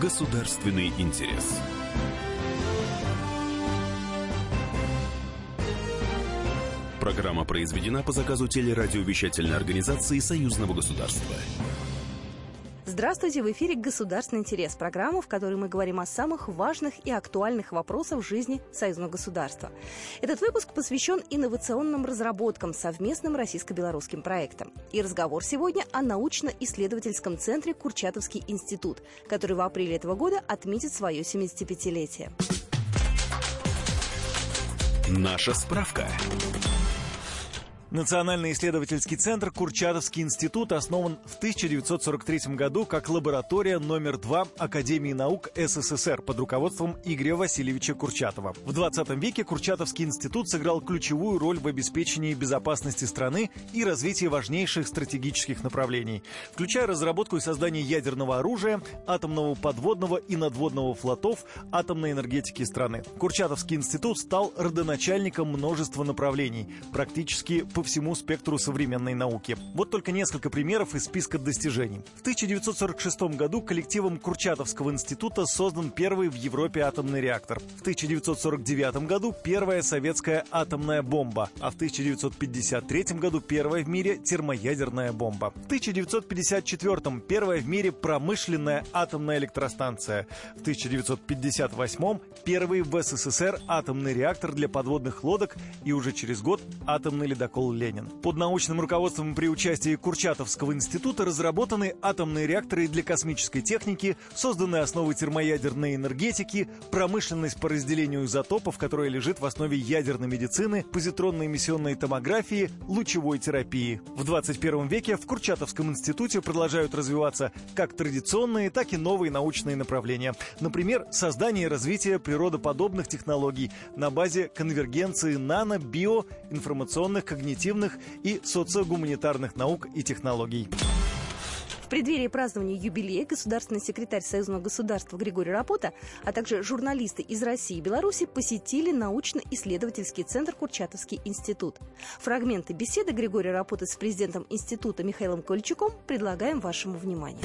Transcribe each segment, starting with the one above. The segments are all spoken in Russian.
Государственный интерес. Программа произведена по заказу телерадиовещательной организации Союзного государства. Здравствуйте, в эфире «Государственный интерес» программа, в которой мы говорим о самых важных и актуальных вопросах жизни союзного государства. Этот выпуск посвящен инновационным разработкам, совместным российско-белорусским проектам. И разговор сегодня о научно-исследовательском центре «Курчатовский институт», который в апреле этого года отметит свое 75-летие. Наша справка. Национальный исследовательский центр Курчатовский институт основан в 1943 году как лаборатория номер два Академии наук СССР под руководством Игоря Васильевича Курчатова. В 20 веке Курчатовский институт сыграл ключевую роль в обеспечении безопасности страны и развитии важнейших стратегических направлений, включая разработку и создание ядерного оружия, атомного подводного и надводного флотов, атомной энергетики страны. Курчатовский институт стал родоначальником множества направлений, практически по всему спектру современной науки. Вот только несколько примеров из списка достижений. В 1946 году коллективом Курчатовского института создан первый в Европе атомный реактор. В 1949 году первая советская атомная бомба, а в 1953 году первая в мире термоядерная бомба. В 1954 первая в мире промышленная атомная электростанция. В 1958 первый в СССР атомный реактор для подводных лодок и уже через год атомный ледокол Ленин. Под научным руководством при участии Курчатовского института разработаны атомные реакторы для космической техники, созданы основы термоядерной энергетики, промышленность по разделению изотопов, которая лежит в основе ядерной медицины, позитронной эмиссионной томографии, лучевой терапии. В 21 веке в Курчатовском институте продолжают развиваться как традиционные, так и новые научные направления. Например, создание и развитие природоподобных технологий на базе конвергенции нано, био, информационных, когнитивных когнитивных и социогуманитарных наук и технологий. В преддверии празднования юбилея государственный секретарь Союзного государства Григорий Рапота, а также журналисты из России и Беларуси посетили научно-исследовательский центр Курчатовский институт. Фрагменты беседы Григория Рапота с президентом института Михаилом Кольчуком предлагаем вашему вниманию.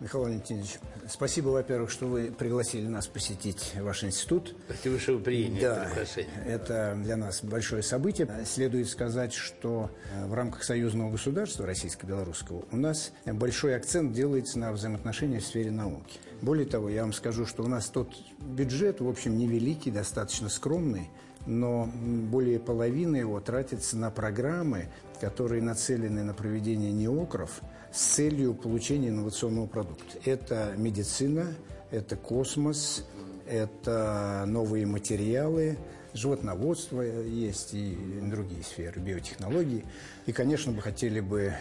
Михаил Валентинович, спасибо, во-первых, что вы пригласили нас посетить ваш институт. Спасибо, что вы приняли да, приглашение. Это для нас большое событие. Следует сказать, что э, в рамках союзного государства российско-белорусского у нас большой акцент делается на взаимоотношения в сфере науки. Более того, я вам скажу, что у нас тот бюджет, в общем, невеликий, достаточно скромный, но более половины его тратится на программы, которые нацелены на проведение неокров – с целью получения инновационного продукта. Это медицина, это космос, это новые материалы, животноводство есть и другие сферы, биотехнологии. И, конечно, мы хотели бы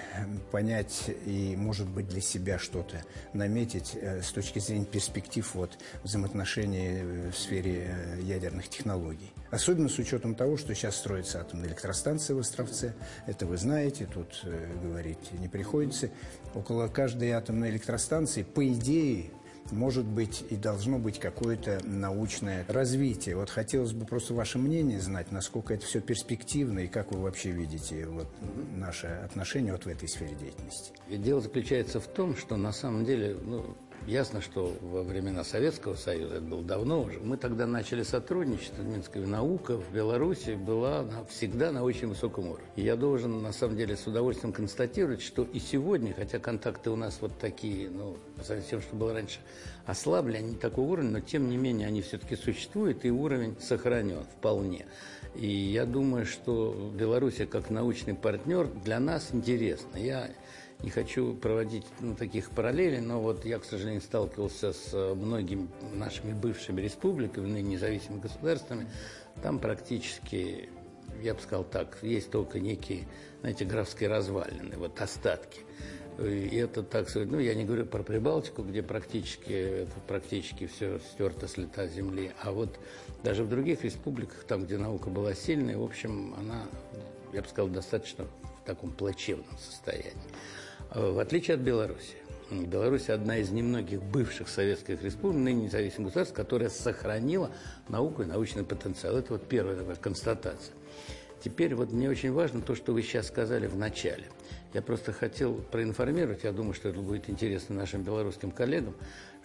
понять и, может быть, для себя что-то наметить э, с точки зрения перспектив вот, взаимоотношений в сфере э, ядерных технологий. Особенно с учетом того, что сейчас строится атомная электростанция в Островце. Это вы знаете, тут э, говорить не приходится. Около каждой атомной электростанции, по идее, может быть и должно быть какое-то научное развитие. Вот хотелось бы просто ваше мнение знать, насколько это все перспективно и как вы вообще видите вот, наше отношение вот в этой сфере деятельности. Дело заключается в том, что на самом деле ну, Ясно, что во времена Советского Союза, это было давно уже, мы тогда начали сотрудничать с Минской наука в Беларуси была всегда на очень высоком уровне. И я должен, на самом деле, с удовольствием констатировать, что и сегодня, хотя контакты у нас вот такие, ну, по сравнению с тем, что было раньше, ослабли, они такой уровень, но тем не менее они все-таки существуют, и уровень сохранен вполне. И я думаю, что Беларусь как научный партнер для нас интересна. Я не хочу проводить ну, таких параллелей, но вот я, к сожалению, сталкивался с э, многими нашими бывшими республиками, ныне независимыми государствами. Там практически, я бы сказал так, есть только некие, знаете, графские развалины, вот остатки. И это, так сказать, ну, я не говорю про Прибалтику, где практически, это практически все стерто с лица земли, а вот даже в других республиках, там, где наука была сильной, в общем, она, я бы сказал, достаточно в таком плачевном состоянии. В отличие от Беларуси. Беларусь одна из немногих бывших советских республик, ныне независимых государств, которая сохранила науку и научный потенциал. Это вот первая такая констатация. Теперь вот мне очень важно то, что вы сейчас сказали в начале. Я просто хотел проинформировать, я думаю, что это будет интересно нашим белорусским коллегам,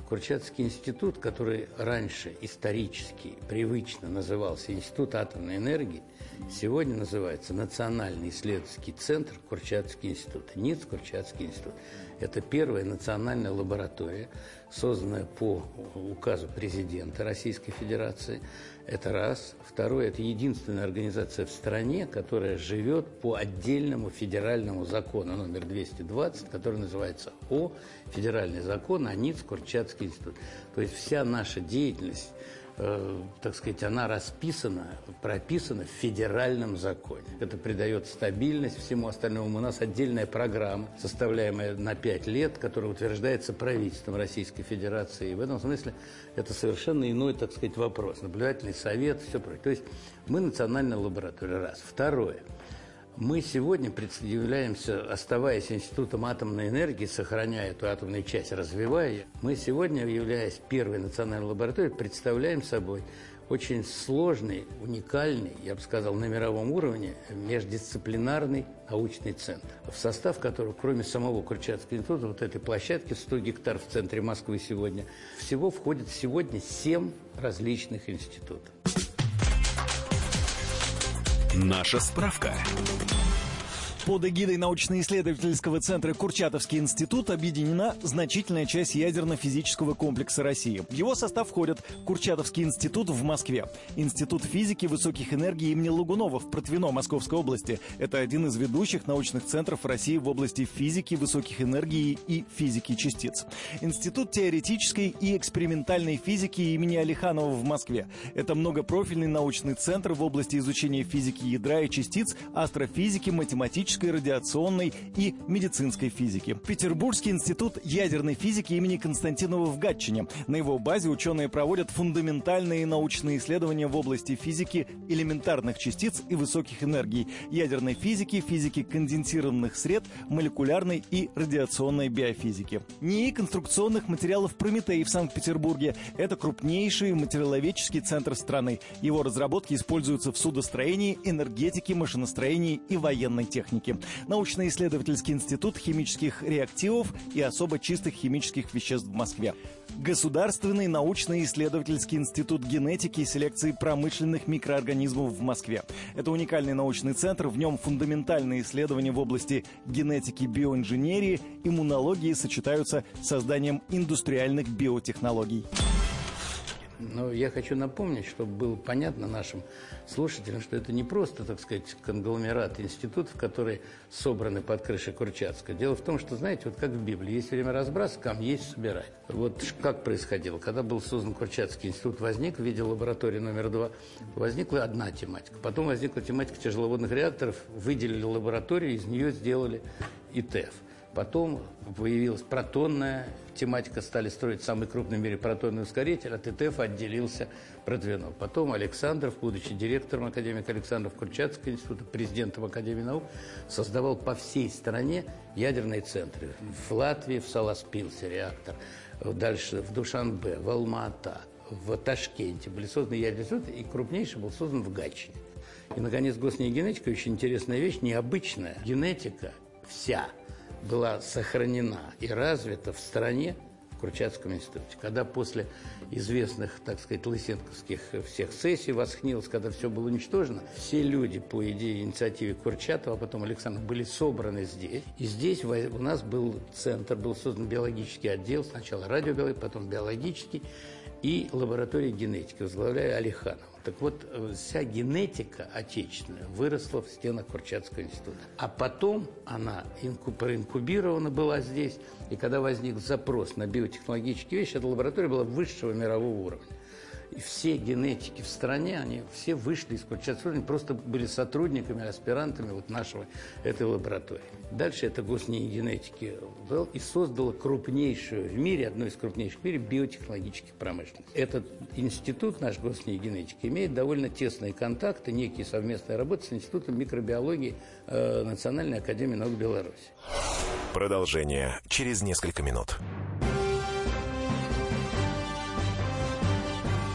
Курчатский институт, который раньше исторически, привычно назывался Институт атомной энергии, сегодня называется Национальный исследовательский центр Курчатский институт, НИЦ Курчатский институт. Это первая национальная лаборатория, созданная по указу президента Российской Федерации. Это раз. Второе, это единственная организация в стране, которая живет по отдельному федеральному закону номер 220, который называется О, федеральный закон о НИЦ-Курчатский институт. То есть вся наша деятельность э, так сказать, она расписана, прописана в федеральном законе. Это придает стабильность всему остальному. У нас отдельная программа, составляемая на пять лет, которая утверждается правительством Российской Федерации. И в этом смысле это совершенно иной, так сказать, вопрос. Наблюдательный совет, все прочее. То есть мы национальная лаборатория, раз. Второе – мы сегодня являемся, оставаясь институтом атомной энергии, сохраняя эту атомную часть, развивая ее, мы сегодня, являясь первой национальной лабораторией, представляем собой очень сложный, уникальный, я бы сказал, на мировом уровне междисциплинарный научный центр, в состав которого, кроме самого Курчатского института, вот этой площадки 100 гектар в центре Москвы сегодня, всего входит сегодня 7 различных институтов. Наша справка. Под эгидой научно-исследовательского центра Курчатовский институт объединена значительная часть ядерно-физического комплекса России. В его состав входят Курчатовский институт в Москве, Институт физики высоких энергий имени Лагунова в Протвино Московской области. Это один из ведущих научных центров России в области физики высоких энергий и физики частиц. Институт теоретической и экспериментальной физики имени Алиханова в Москве. Это многопрофильный научный центр в области изучения физики ядра и частиц, астрофизики, математической химической, радиационной и медицинской физики. Петербургский институт ядерной физики имени Константинова в Гатчине. На его базе ученые проводят фундаментальные научные исследования в области физики элементарных частиц и высоких энергий, ядерной физики, физики конденсированных сред, молекулярной и радиационной биофизики. НИИ конструкционных материалов «Прометей» в Санкт-Петербурге – это крупнейший материаловедческий центр страны. Его разработки используются в судостроении, энергетике, машиностроении и военной технике техники, научно-исследовательский институт химических реактивов и особо чистых химических веществ в Москве. Государственный научно-исследовательский институт генетики и селекции промышленных микроорганизмов в Москве. Это уникальный научный центр, в нем фундаментальные исследования в области генетики, биоинженерии, иммунологии сочетаются с созданием индустриальных биотехнологий. Но я хочу напомнить, чтобы было понятно нашим слушателям, что это не просто, так сказать, конгломерат институтов, которые собраны под крышей Курчатска. Дело в том, что, знаете, вот как в Библии, есть время разбрасывать, кам есть собирать. Вот как происходило. Когда был создан Курчатский институт, возник в виде лаборатории номер два, возникла одна тематика. Потом возникла тематика тяжеловодных реакторов, выделили лабораторию, из нее сделали ИТЭФ. Потом появилась протонная тематика, стали строить самый крупный в мире протонный ускоритель, от ИТФ отделился Протвино. Потом Александров, будучи директором академика Александров Курчатского института, президентом Академии наук, создавал по всей стране ядерные центры. В Латвии, в Саласпилсе реактор, дальше в Душанбе, в Алма-Ата, в Ташкенте были созданы ядерные центры, и крупнейший был создан в Гатчине. И, наконец, генетика очень интересная вещь, необычная. Генетика вся – была сохранена и развита в стране в Курчатском институте. Когда после известных, так сказать, лысенковских всех сессий восхнилось, когда все было уничтожено, все люди по идее инициативе Курчатова, а потом Александр, были собраны здесь. И здесь у нас был центр, был создан биологический отдел, сначала радиобиологический, потом биологический, и лаборатория генетики, возглавляя Алиханова. Так вот, вся генетика отечественная выросла в стенах Курчатского института. А потом она проинкубирована была здесь, и когда возник запрос на биотехнологические вещи, эта лаборатория была высшего мирового уровня. Все генетики в стране, они все вышли из Курчатского, они просто были сотрудниками, аспирантами вот нашего этой лаборатории. Дальше это госнии генетики был и создала крупнейшую в мире, одну из крупнейших в мире биотехнологических промышленностей. Этот институт, наш госнии генетики, имеет довольно тесные контакты, некие совместные работы с Институтом микробиологии э, Национальной академии наук Беларуси. Продолжение через несколько минут.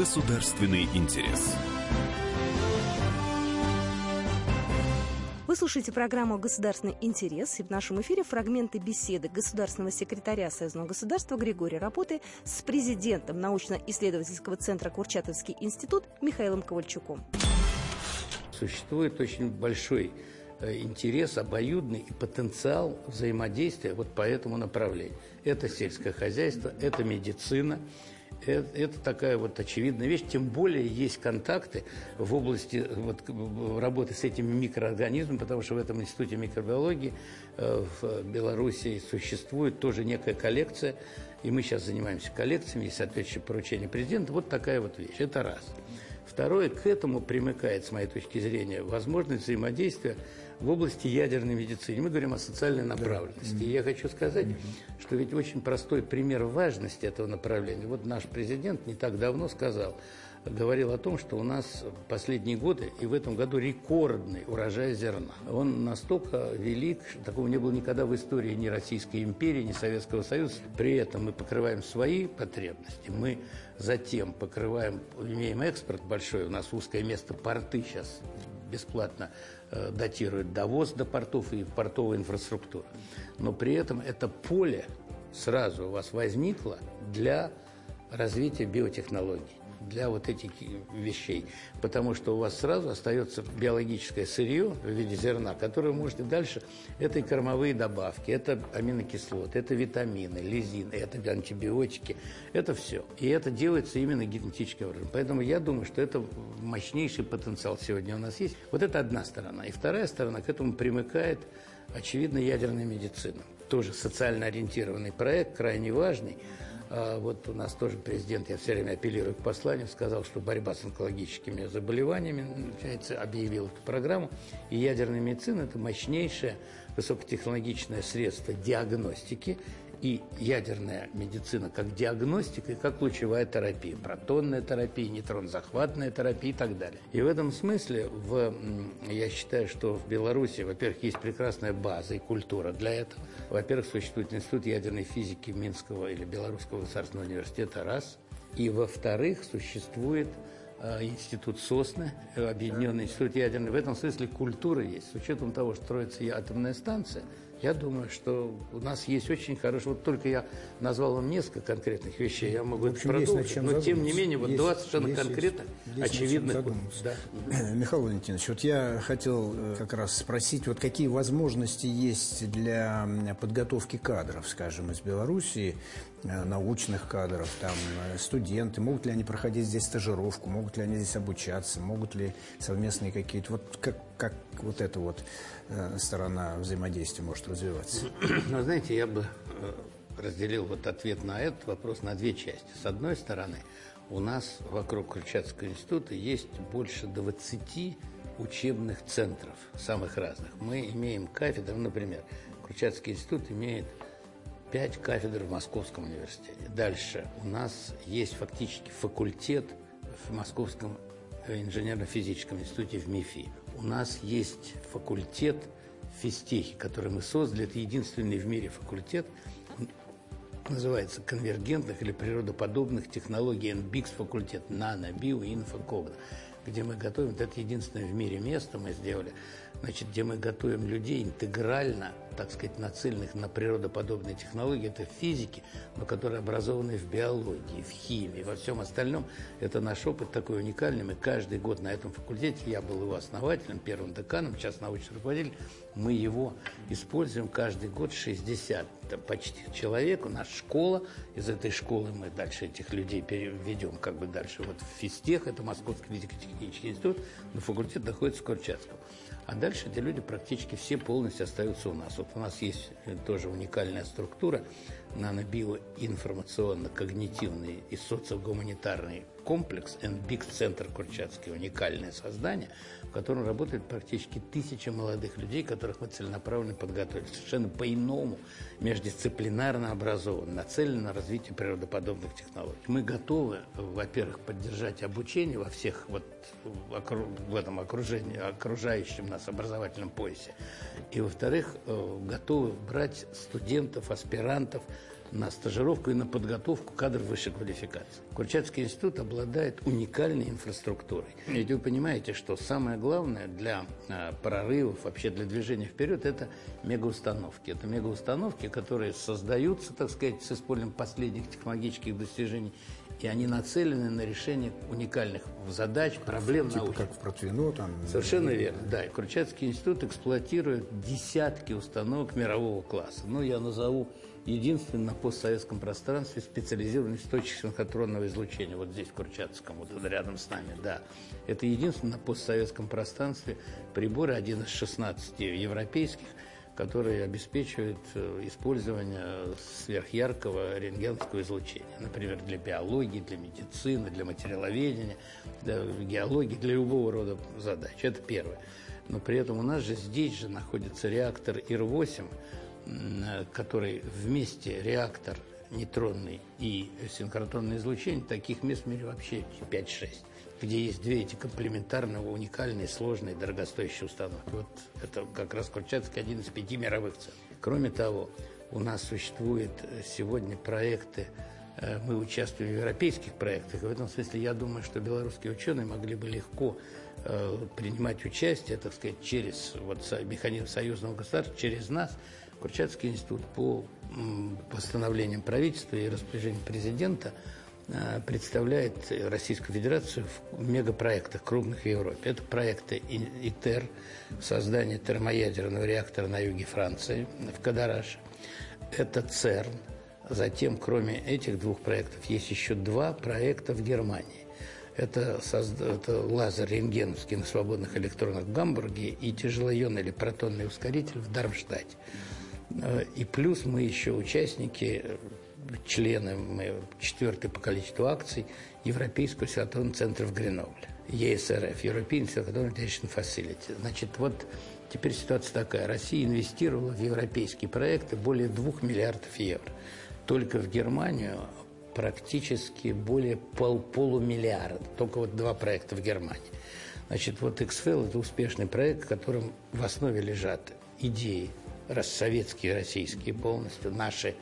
Государственный интерес. Вы слушаете программу «Государственный интерес» и в нашем эфире фрагменты беседы государственного секретаря Союзного государства Григория Рапоты с президентом научно-исследовательского центра Курчатовский институт Михаилом Ковальчуком. Существует очень большой э, интерес, обоюдный и потенциал взаимодействия вот по этому направлению. Это сельское хозяйство, это медицина, это, это такая вот очевидная вещь. Тем более есть контакты в области вот, работы с этими микроорганизмами, потому что в этом институте микробиологии э, в Беларуси существует тоже некая коллекция, и мы сейчас занимаемся коллекциями, есть соответствующее поручение президента. Вот такая вот вещь. Это раз. Второе, к этому примыкает, с моей точки зрения, возможность взаимодействия в области ядерной медицины. Мы говорим о социальной направленности. Да. И я хочу сказать, что ведь очень простой пример важности этого направления. Вот наш президент не так давно сказал, говорил о том, что у нас последние годы и в этом году рекордный урожай зерна. Он настолько велик, что такого не было никогда в истории ни Российской империи, ни Советского Союза. При этом мы покрываем свои потребности, мы затем покрываем, имеем экспорт большой, у нас узкое место порты сейчас бесплатно э, датируют довоз до портов и портовая инфраструктура. Но при этом это поле сразу у вас возникло для развития биотехнологий для вот этих вещей, потому что у вас сразу остается биологическое сырье в виде зерна, которое вы можете дальше, это и кормовые добавки, это аминокислоты, это витамины, лизины, это антибиотики, это все. И это делается именно генетическим образом. Поэтому я думаю, что это мощнейший потенциал сегодня у нас есть. Вот это одна сторона. И вторая сторона, к этому примыкает, очевидно, ядерная медицина. Тоже социально ориентированный проект, крайне важный. А вот у нас тоже президент, я все время апеллирую к посланию, сказал, что борьба с онкологическими заболеваниями, начинается, объявил эту программу. И ядерная медицина – это мощнейшее высокотехнологичное средство диагностики и ядерная медицина как диагностика и как лучевая терапия, протонная терапия, нейтронно-захватная терапия и так далее. И в этом смысле в, я считаю, что в Беларуси, во-первых, есть прекрасная база и культура для этого. Во-первых, существует институт ядерной физики Минского или Белорусского государственного университета, раз. И, во-вторых, существует э, институт Сосны, Объединенный институт ядерной. В этом смысле культура есть. С учетом того, что строится атомная станция – я думаю, что у нас есть очень хороший... Вот только я назвал вам несколько конкретных вещей, я могу в общем, продолжить, но задуматься. тем не менее, вот есть, два совершенно есть, конкретно есть, очевидных... Да. Михаил Валентинович, вот я хотел э, как раз спросить, вот какие возможности есть для подготовки кадров, скажем, из Белоруссии, научных кадров, там, э, студенты, могут ли они проходить здесь стажировку, могут ли они здесь обучаться, могут ли совместные какие-то... Вот как, как вот это вот Э, сторона взаимодействия может развиваться? Ну, знаете, я бы э, разделил вот ответ на этот вопрос на две части. С одной стороны, у нас вокруг Крыльчатского института есть больше 20 учебных центров, самых разных. Мы имеем кафедры, например, Крыльчатский институт имеет пять кафедр в Московском университете. Дальше у нас есть фактически факультет в Московском инженерно-физическом институте в МИФИ у нас есть факультет физтехи, который мы создали. Это единственный в мире факультет, называется конвергентных или природоподобных технологий NBIX факультет нано, био, когно, где мы готовим, это единственное в мире место мы сделали, значит, где мы готовим людей интегрально так сказать, нацеленных на природоподобные технологии, это физики, но которые образованы в биологии, в химии, во всем остальном. Это наш опыт такой уникальный. Мы каждый год на этом факультете, я был его основателем, первым деканом, сейчас научный руководитель, мы его используем каждый год 60 там, почти человек. У нас школа, из этой школы мы дальше этих людей переведем как бы дальше вот в физтех, это Московский физико-технический институт, но факультет находится в Курчатском. А дальше эти люди практически все полностью остаются у нас. Вот у нас есть тоже уникальная структура, нано-биоинформационно-когнитивный и социогуманитарный комплекс NBIG-центр Курчатский, уникальное создание, в котором работает практически тысяча молодых людей, которых мы целенаправленно подготовили, совершенно по-иному, междисциплинарно образованы, нацелены на развитие природоподобных технологий. Мы готовы, во-первых, поддержать обучение во всех вот в этом окружении, окружающем нас образовательном поясе, и, во-вторых, э, готовы брать студентов, аспирантов, на стажировку и на подготовку кадров высшей квалификации. Курчатский институт обладает уникальной инфраструктурой. Ведь вы понимаете, что самое главное для а, прорывов, вообще для движения вперед, это мегаустановки. Это мегаустановки, которые создаются, так сказать, с использованием последних технологических достижений и они нацелены на решение уникальных задач, проблем типа науки. как в Протвино там. Совершенно верно, да. И Курчатский институт эксплуатирует десятки установок мирового класса. Ну, я назову единственный на постсоветском пространстве специализированный источник синхротронного излучения. Вот здесь, в Курчатском, вот рядом с нами, да. Это единственный на постсоветском пространстве прибор, один из 16 европейских, который обеспечивает э, использование сверхяркого рентгеновского излучения. Например, для биологии, для медицины, для материаловедения, для геологии, для любого рода задач. Это первое. Но при этом у нас же здесь же находится реактор ИР-8, который вместе реактор нейтронный и синхротронное излучение, таких мест в мире вообще 5-6, где есть две эти комплементарные, уникальные, сложные, дорогостоящие установки. Вот это как раз Курчатский один из пяти мировых цен. Кроме того, у нас существуют сегодня проекты, э, мы участвуем в европейских проектах, и в этом смысле я думаю, что белорусские ученые могли бы легко э, принимать участие, так сказать, через вот, механизм союзного государства, через нас – Курчатский институт по постановлениям правительства и распоряжениям президента э, представляет Российскую Федерацию в мегапроектах крупных в Европе. Это проекты ИТЕР, создание термоядерного реактора на юге Франции, в Кадараше. Это ЦЕРН. Затем, кроме этих двух проектов, есть еще два проекта в Германии. Это, это лазер рентгеновский на свободных электронах в Гамбурге и тяжелоионный или протонный ускоритель в Дармштадте. Э, и плюс мы еще участники, члены, мы четвертый по количеству акций Европейского силотонного центра в Гренобле. ЕСРФ, European Silicon Facility. Значит, вот теперь ситуация такая. Россия инвестировала в европейские проекты более 2 миллиардов евро. Только в Германию практически более пол, полумиллиарда. Только вот два проекта в Германии. Значит, вот XFL – это успешный проект, в котором в основе лежат идеи советские, российские полностью, наши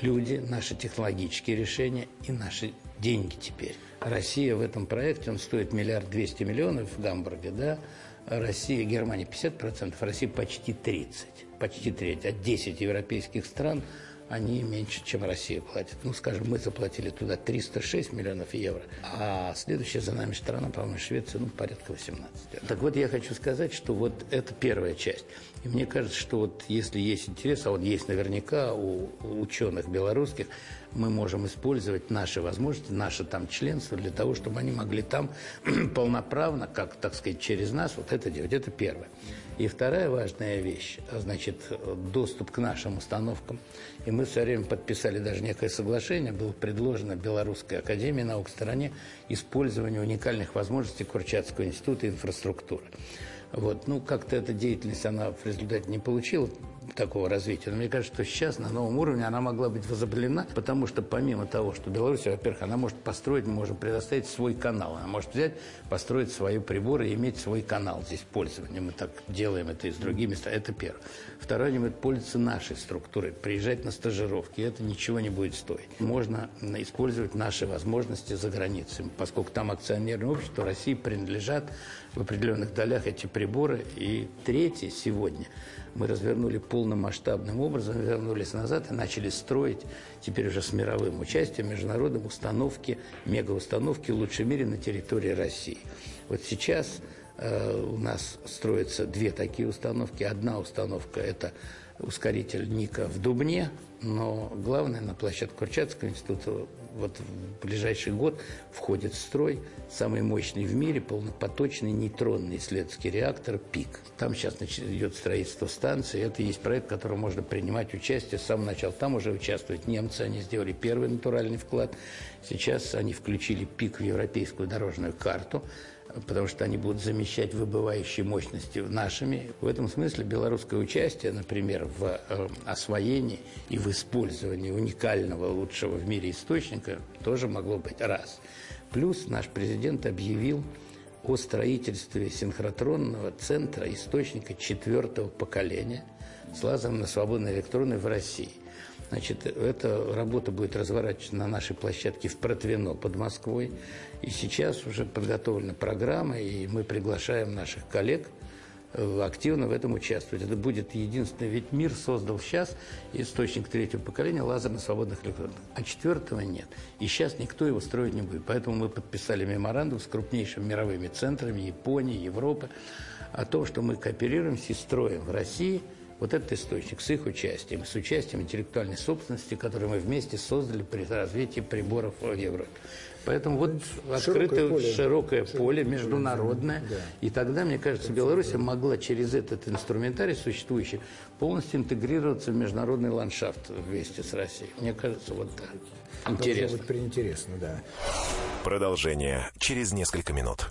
люди, наши технологические решения и наши деньги теперь. Россия в этом проекте, он стоит миллиард двести миллионов в Гамбурге, да, Россия, Германия 50%, Россия почти 30, почти треть. От 10 европейских стран – они меньше, чем Россия платит. Ну, скажем, мы заплатили туда 306 миллионов евро, а следующая за нами страна, по-моему, Швеция, ну, порядка 18. Так вот, я хочу сказать, что вот это первая часть. И мне кажется, что вот если есть интерес, а он есть наверняка у ученых белорусских, мы можем использовать наши возможности, наше там членство для того, чтобы они могли там полноправно, как, так сказать, через нас вот это делать. Это первое. И вторая важная вещь, значит, доступ к нашим установкам. И мы все время подписали даже некое соглашение, было предложено Белорусской академии наук стороне использование уникальных возможностей Курчатского института инфраструктуры. Вот. Ну, как-то эта деятельность, она в результате не получила такого развития. Но мне кажется, что сейчас на новом уровне она могла быть возобновлена, потому что помимо того, что Беларусь, во-первых, она может построить, мы можем предоставить свой канал. Она может взять, построить свои приборы и иметь свой канал здесь пользования. Мы так делаем это и с другими странами. Это первое. Второе, они будут пользоваться нашей структурой, приезжать на стажировки. Это ничего не будет стоить. Можно использовать наши возможности за границей, поскольку там акционерное общество России принадлежат в определенных долях эти приборы. И третье сегодня – мы развернули полномасштабным образом, вернулись назад и начали строить, теперь уже с мировым участием, международным установки, мегаустановки в лучшем мире на территории России. Вот сейчас Э, у нас строятся две такие установки. Одна установка – это ускоритель Ника в Дубне, но главное на площадке Курчатского института вот в ближайший год входит в строй самый мощный в мире полнопоточный нейтронный исследовательский реактор ПИК. Там сейчас идет строительство станции. Это есть проект, в котором можно принимать участие с самого начала. Там уже участвуют немцы, они сделали первый натуральный вклад. Сейчас они включили ПИК в европейскую дорожную карту потому что они будут замещать выбывающие мощности нашими. В этом смысле белорусское участие, например, в э, освоении и в использовании уникального, лучшего в мире источника тоже могло быть раз. Плюс наш президент объявил о строительстве синхротронного центра источника четвертого поколения с лазером на свободной электроны в России – Значит, эта работа будет разворачиваться на нашей площадке в Протвино под Москвой. И сейчас уже подготовлена программа, и мы приглашаем наших коллег э, активно в этом участвовать. Это будет единственный, ведь мир создал сейчас источник третьего поколения лазерно-свободных электронов, а четвертого нет. И сейчас никто его строить не будет. Поэтому мы подписали меморандум с крупнейшими мировыми центрами Японии, Европы о том, что мы кооперируемся и строим в России – вот этот источник с их участием, с участием интеллектуальной собственности, которую мы вместе создали при развитии приборов в Европе. Поэтому вот открытое поле, широкое поле международное. Да. И тогда, мне кажется, Беларусь могла через этот инструментарий существующий полностью интегрироваться в международный ландшафт вместе с Россией. Мне кажется, вот так. Интересно. Должно быть приинтересно, да. Продолжение через несколько минут.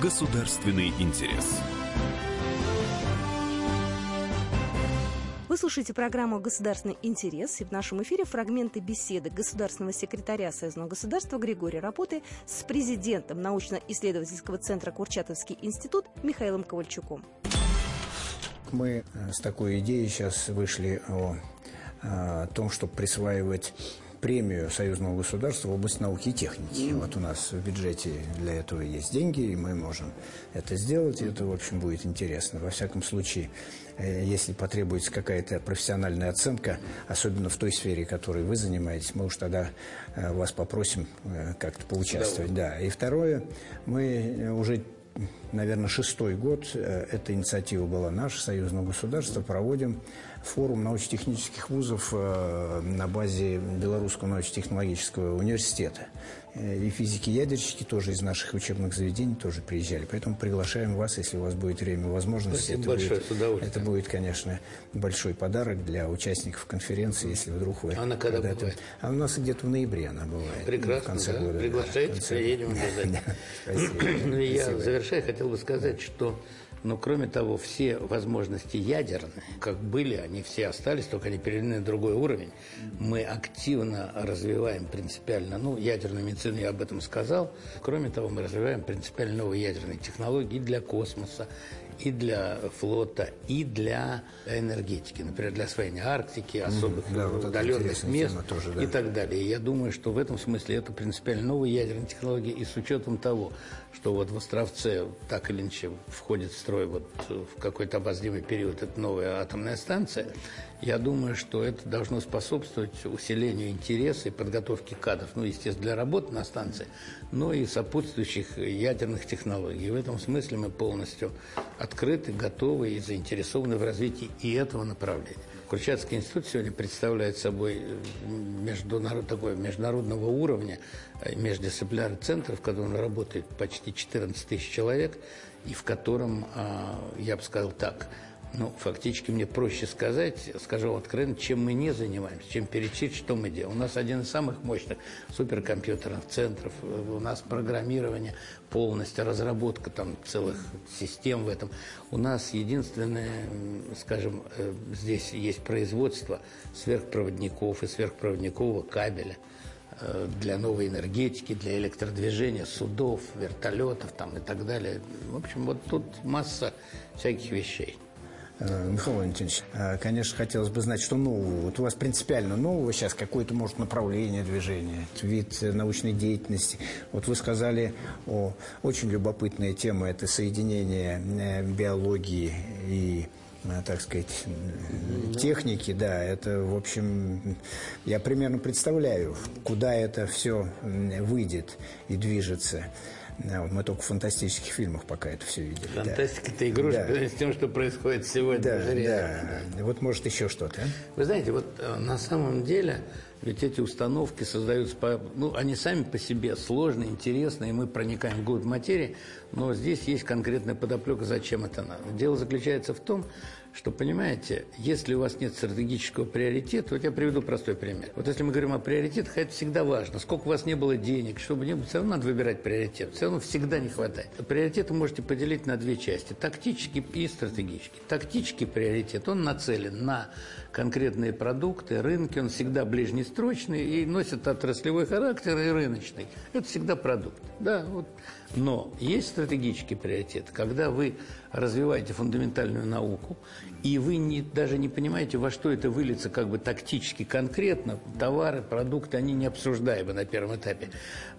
Государственный интерес. Вы слушаете программу «Государственный интерес» и в нашем эфире фрагменты беседы государственного секретаря Союзного государства Григория Рапоты с президентом научно-исследовательского центра Курчатовский институт Михаилом Ковальчуком. Мы э, с такой идеей сейчас вышли о, о том, чтобы присваивать премию союзного государства в области науки и техники. Вот у нас в бюджете для этого есть деньги, и мы можем это сделать, и это, в общем, будет интересно. Во всяком случае, э, если потребуется какая-то профессиональная оценка, особенно в той сфере, которой вы занимаетесь, мы уж тогда э, вас попросим э, как-то поучаствовать. Да. И второе, мы уже наверное, шестой год эта инициатива была наша, союзного государства, проводим форум научно-технических вузов э, на базе Белорусского научно-технологического университета. Э, и физики-ядерщики тоже из наших учебных заведений тоже приезжали. Поэтому приглашаем вас, если у вас будет время и возможность. Спасибо это большое, будет. Это будет, конечно, большой подарок для участников конференции, если вдруг вы... Она когда, когда бывает? А у нас где-то в ноябре она бывает. Прекрасно, в конце да? года. Приглашайте, конце... приедем обязательно. Спасибо. Ну, я, завершая, хотел бы сказать, что но кроме того, все возможности ядерные, как были, они все остались, только они переведены на другой уровень. Мы активно развиваем принципиально, ну, ядерную медицину я об этом сказал. Кроме того, мы развиваем принципиально новые ядерные технологии для космоса, и для флота, и для энергетики, например, для освоения Арктики, особых mm, да, вот удаленных мест тоже, да. и так далее. И я думаю, что в этом смысле это принципиально новые ядерные технологии, и с учетом того, что вот в Островце так или иначе входит в строй вот в какой-то обозримый период эта новая атомная станция, я думаю, что это должно способствовать усилению интереса и подготовки кадров, ну, естественно, для работы на станции, но и сопутствующих ядерных технологий. В этом смысле мы полностью открыты, готовы и заинтересованы в развитии и этого направления. Курчатский институт сегодня представляет собой международ, такой международного уровня э, междисциплинарный центр, в котором работает почти 14 тысяч человек, и в котором, а, я бы сказал так, ну, фактически мне проще сказать, скажу откровенно, чем мы не занимаемся, чем перечислить, что мы делаем. У нас один из самых мощных суперкомпьютерных центров, у нас программирование полностью, разработка там целых систем в этом. У нас единственное, скажем, э, здесь есть производство сверхпроводников и сверхпроводникового кабеля – э, для новой энергетики, для электродвижения судов, вертолетов там и так далее. В общем, вот тут масса всяких вещей. Э, Михаил Валентинович, э, конечно, хотелось бы знать, что нового. Вот у вас принципиально нового сейчас какое-то, может, направление движения, вид научной деятельности. Вот вы сказали о очень любопытная тема – это соединение э, биологии и так сказать, техники, да, это, в общем, я примерно представляю, куда это все выйдет и движется. Мы только в фантастических фильмах пока это все видели. Фантастика – это игрушка да. с тем, что происходит сегодня. Да, да. да. Вот может еще что-то. А? Вы знаете, вот э, на самом деле ведь эти установки создаются, по, ну, они сами по себе сложные, интересные, и мы проникаем в глубь материи, но здесь есть конкретная подоплека, зачем это надо. Дело заключается в том, что, понимаете, если у вас нет стратегического приоритета, вот я приведу простой пример. Вот если мы говорим о приоритетах, это всегда важно. Сколько у вас не было денег, чтобы не было, все равно надо выбирать приоритет. Все равно всегда не хватает. Приоритеты можете поделить на две части. Тактический и стратегический. Тактический приоритет, он нацелен на конкретные продукты, рынки, он всегда ближнестрочный и носит отраслевой характер и рыночный. Это всегда продукт. Да, вот. Но есть стратегический приоритет, когда вы развиваете фундаментальную науку, и вы не, даже не понимаете, во что это выльется как бы тактически конкретно. Товары, продукты, они не обсуждаемы на первом этапе.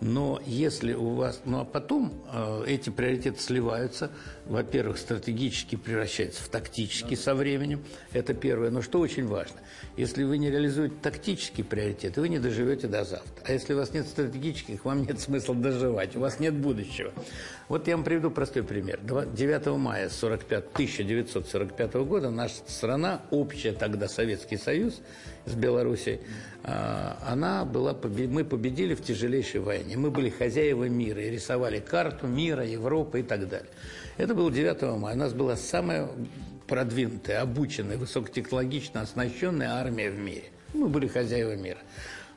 Но если у вас... Ну, а потом э, эти приоритеты сливаются. Во-первых, стратегически превращаются в тактический со временем. Это первое. Но что очень важно? Если вы не реализуете тактический приоритет, вы не доживете до завтра. А если у вас нет стратегических, вам нет смысла доживать. У вас нет будущего. Вот я вам приведу простой пример. 9 мая 45, 1945 года наша страна, общая тогда Советский Союз с Белоруссией, а, она была, мы победили в тяжелейшей войне. Мы были хозяева мира и рисовали карту мира, Европы и так далее. Это было 9 мая. У нас была самая продвинутая, обученная, высокотехнологично оснащенная армия в мире. Мы были хозяева мира.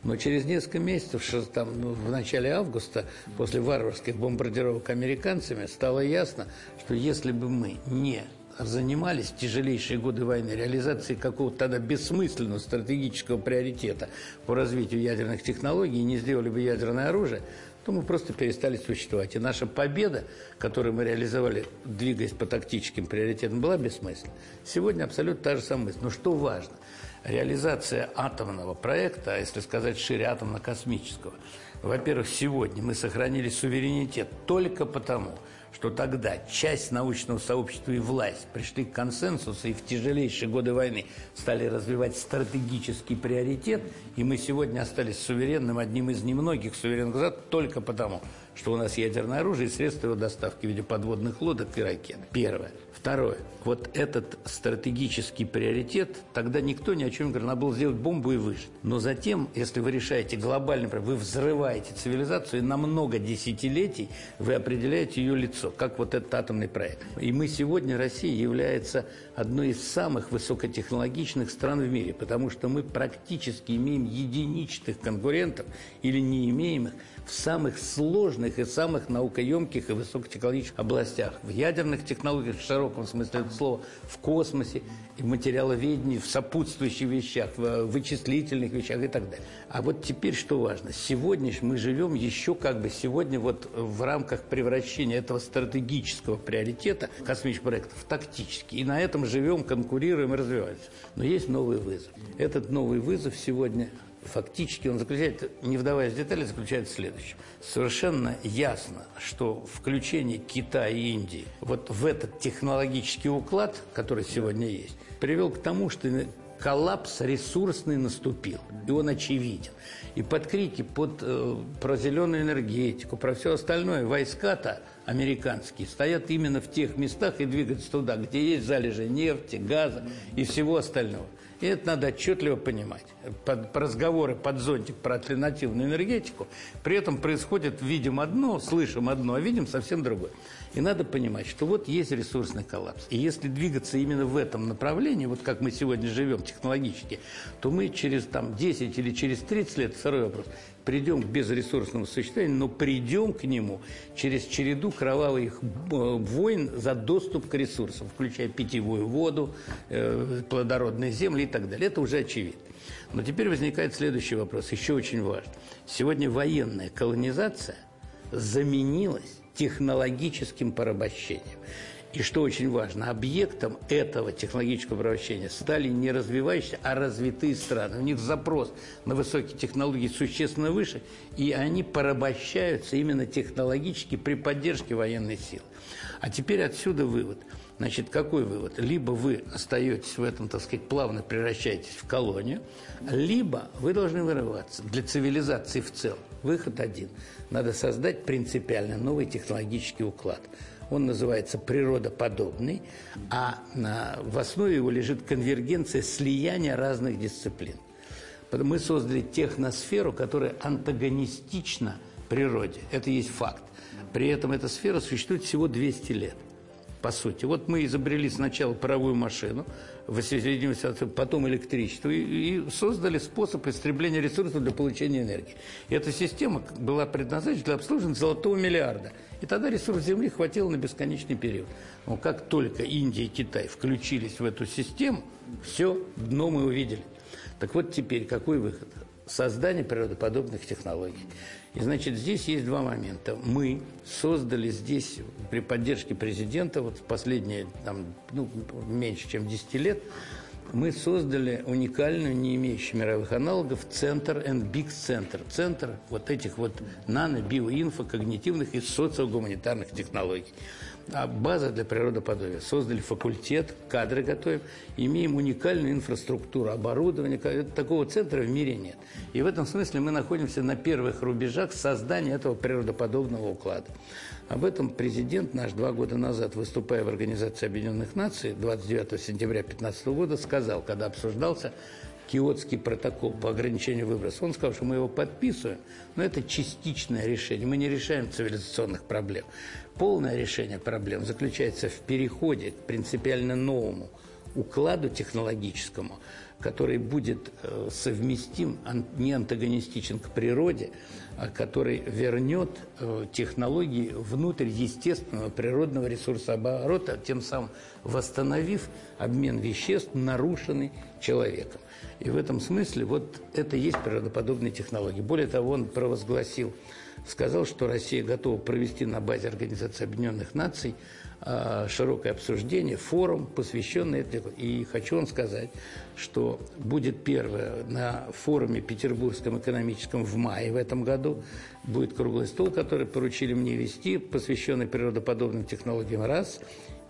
Но через несколько месяцев, там, ну, в начале августа, после варварских бомбардировок американцами, стало ясно, что если бы мы не занимались в тяжелейшие годы войны реализацией какого-то тогда бессмысленного стратегического приоритета по развитию ядерных технологий и не сделали бы ядерное оружие, то мы просто перестали существовать. И наша победа, которую мы реализовали, двигаясь по тактическим приоритетам, была бессмысленна. Сегодня абсолютно та же самая мысль. Но что важно? реализация атомного проекта, а если сказать шире, атомно-космического, во-первых, сегодня мы сохранили суверенитет только потому, что тогда часть научного сообщества и власть пришли к консенсусу и в тяжелейшие годы войны стали развивать стратегический приоритет, и мы сегодня остались суверенным, одним из немногих суверенных государств только потому, что у нас ядерное оружие и средства его доставки в виде подводных лодок и ракет. Первое. Второе. Вот этот стратегический приоритет, тогда никто ни о чем не говорил. Надо было сделать бомбу и выжить. Но затем, если вы решаете глобальный проблем, вы взрываете цивилизацию, и на много десятилетий вы определяете ее лицо, как вот этот атомный проект. И мы сегодня, Россия является одной из самых высокотехнологичных стран в мире, потому что мы практически имеем единичных конкурентов или не имеем их в самых сложных и самых наукоемких и высокотехнологичных областях. В ядерных технологиях, в широком смысле этого слова, в космосе, в материаловедении, в сопутствующих вещах, в вычислительных вещах и так далее. А вот теперь что важно? Сегодня мы живем еще как бы сегодня вот в рамках превращения этого стратегического приоритета космического проекта в тактический. И на этом живем, конкурируем развиваемся. Но есть новый вызов. Этот новый вызов сегодня фактически он заключается, не вдаваясь в детали, заключается в следующем. Совершенно ясно, что включение Китая и Индии вот в этот технологический уклад, который сегодня есть, привел к тому, что коллапс ресурсный наступил, и он очевиден. И под крики под, э, про зеленую энергетику, про все остальное, войска-то американские стоят именно в тех местах и двигаются туда, где есть залежи нефти, газа и всего остального. И это надо отчетливо понимать. Под, разговоры под зонтик про альтернативную энергетику, при этом происходит, видим одно, слышим одно, а видим совсем другое. И надо понимать, что вот есть ресурсный коллапс. И если двигаться именно в этом направлении, вот как мы сегодня живем технологически, то мы через там, 10 или через 30 лет, второй вопрос, придем к безресурсному существованию, но придем к нему через череду кровавых э, войн за доступ к ресурсам, включая питьевую воду, э, плодородные земли и так далее. Это уже очевидно. Но теперь возникает следующий вопрос, еще очень важный. Сегодня военная колонизация заменилась технологическим порабощением. И что очень важно, объектом этого технологического превращения стали не развивающиеся, а развитые страны. У них запрос на высокие технологии существенно выше, и они порабощаются именно технологически при поддержке военной силы. А теперь отсюда вывод. Значит, какой вывод? Либо вы остаетесь в этом, так сказать, плавно превращаетесь в колонию, либо вы должны вырываться для цивилизации в целом. Выход один. Надо создать принципиально новый технологический уклад – он называется природоподобный, а в основе его лежит конвергенция слияния разных дисциплин. Мы создали техносферу, которая антагонистична природе. Это есть факт. При этом эта сфера существует всего 200 лет по сути. Вот мы изобрели сначала паровую машину, в потом электричество, и, и создали способ истребления ресурсов для получения энергии. И эта система была предназначена для обслуживания золотого миллиарда. И тогда ресурс Земли хватило на бесконечный период. Но как только Индия и Китай включились в эту систему, все, дно мы увидели. Так вот теперь какой выход? Создание природоподобных технологий. И, значит, здесь есть два момента. Мы создали здесь при поддержке президента, вот последние, там, ну, меньше чем 10 лет, мы создали уникальную, не имеющую мировых аналогов, центр and big центр. Центр вот этих вот нано, биоинфо, когнитивных и социогуманитарных технологий а база для природоподобия. Создали факультет, кадры готовим, имеем уникальную инфраструктуру, оборудование. Такого центра в мире нет. И в этом смысле мы находимся на первых рубежах создания этого природоподобного уклада. Об этом президент наш два года назад, выступая в Организации Объединенных Наций 29 сентября 2015 года, сказал, когда обсуждался Киотский протокол по ограничению выброса. Он сказал, что мы его подписываем, но это частичное решение. Мы не решаем цивилизационных проблем. Полное решение проблем заключается в переходе к принципиально новому укладу технологическому, который будет э, совместим, не антагонистичен к природе, который вернет э, технологии внутрь естественного природного ресурсооборота, тем самым восстановив обмен веществ, нарушенный человеком. И в этом смысле вот это и есть природоподобные технологии. Более того, он провозгласил, сказал, что Россия готова провести на базе Организации Объединенных Наций а, широкое обсуждение, форум, посвященный этой. И хочу вам сказать, что будет первое на форуме Петербургском экономическом в мае в этом году. Будет круглый стол, который поручили мне вести, посвященный природоподобным технологиям раз.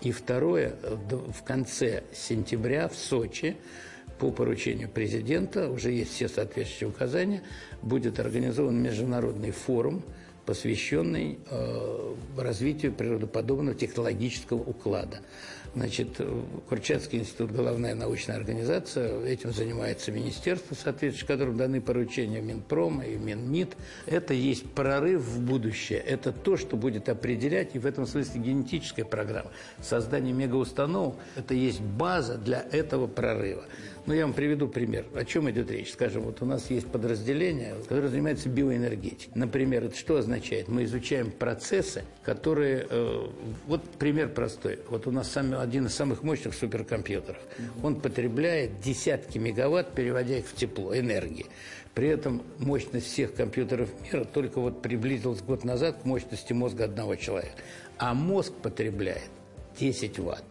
И второе, в конце сентября в Сочи по поручению президента, уже есть все соответствующие указания, будет организован международный форум, посвященный э, развитию природоподобного технологического уклада. Значит, Курчатский институт, головная научная организация, этим занимается министерство, соответственно, которым даны поручения Минпрома и Минмит. Это есть прорыв в будущее. Это то, что будет определять, и в этом смысле генетическая программа. Создание мегаустановок – это есть база для этого прорыва. Ну, я вам приведу пример. О чем идет речь? Скажем, вот у нас есть подразделение, которое занимается биоэнергетикой. Например, это что означает? Мы изучаем процессы, которые... Э, вот пример простой. Вот у нас сами, один из самых мощных суперкомпьютеров. Он потребляет десятки мегаватт, переводя их в тепло, энергии. При этом мощность всех компьютеров мира только вот приблизилась год назад к мощности мозга одного человека. А мозг потребляет 10 ватт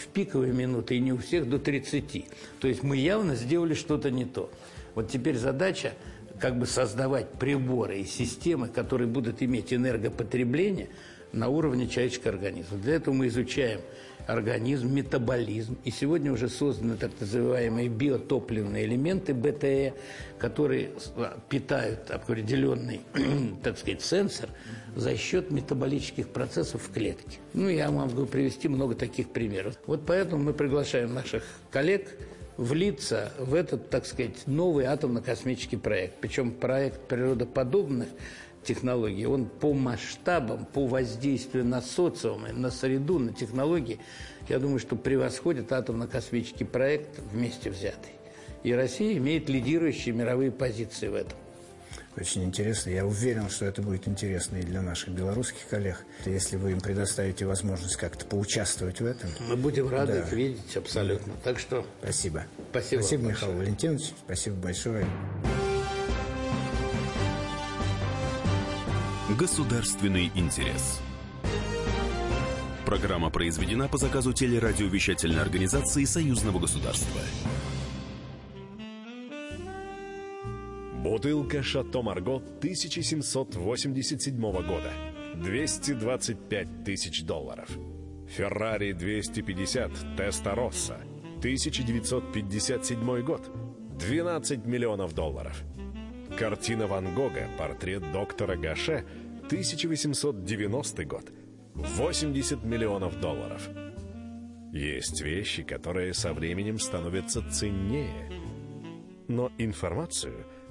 в пиковые минуты, и не у всех до 30. То есть мы явно сделали что-то не то. Вот теперь задача как бы создавать приборы и системы, которые будут иметь энергопотребление на уровне человеческого организма. Для этого мы изучаем организм, метаболизм. И сегодня уже созданы так называемые биотопливные элементы БТЭ, которые питают определенный, так сказать, сенсор за счет метаболических процессов в клетке. Ну, я могу привести много таких примеров. Вот поэтому мы приглашаем наших коллег влиться в этот, так сказать, новый атомно-космический проект. Причем проект природоподобных технологий, он по масштабам, по воздействию на социум, на среду, на технологии, я думаю, что превосходит атомно-космический проект вместе взятый. И Россия имеет лидирующие мировые позиции в этом. Очень интересно. Я уверен, что это будет интересно и для наших белорусских коллег. Если вы им предоставите возможность как-то поучаствовать в этом. Мы будем рады да. их видеть абсолютно. Так что... Спасибо. Спасибо, Спасибо Михаил Валентинович. Спасибо большое. Государственный интерес. Программа произведена по заказу телерадиовещательной организации Союзного государства. Бутылка «Шато Марго» 1787 года. 225 тысяч долларов. «Феррари 250 Теста Росса» 1957 год. 12 миллионов долларов. Картина Ван Гога «Портрет доктора Гаше» 1890 год. 80 миллионов долларов. Есть вещи, которые со временем становятся ценнее. Но информацию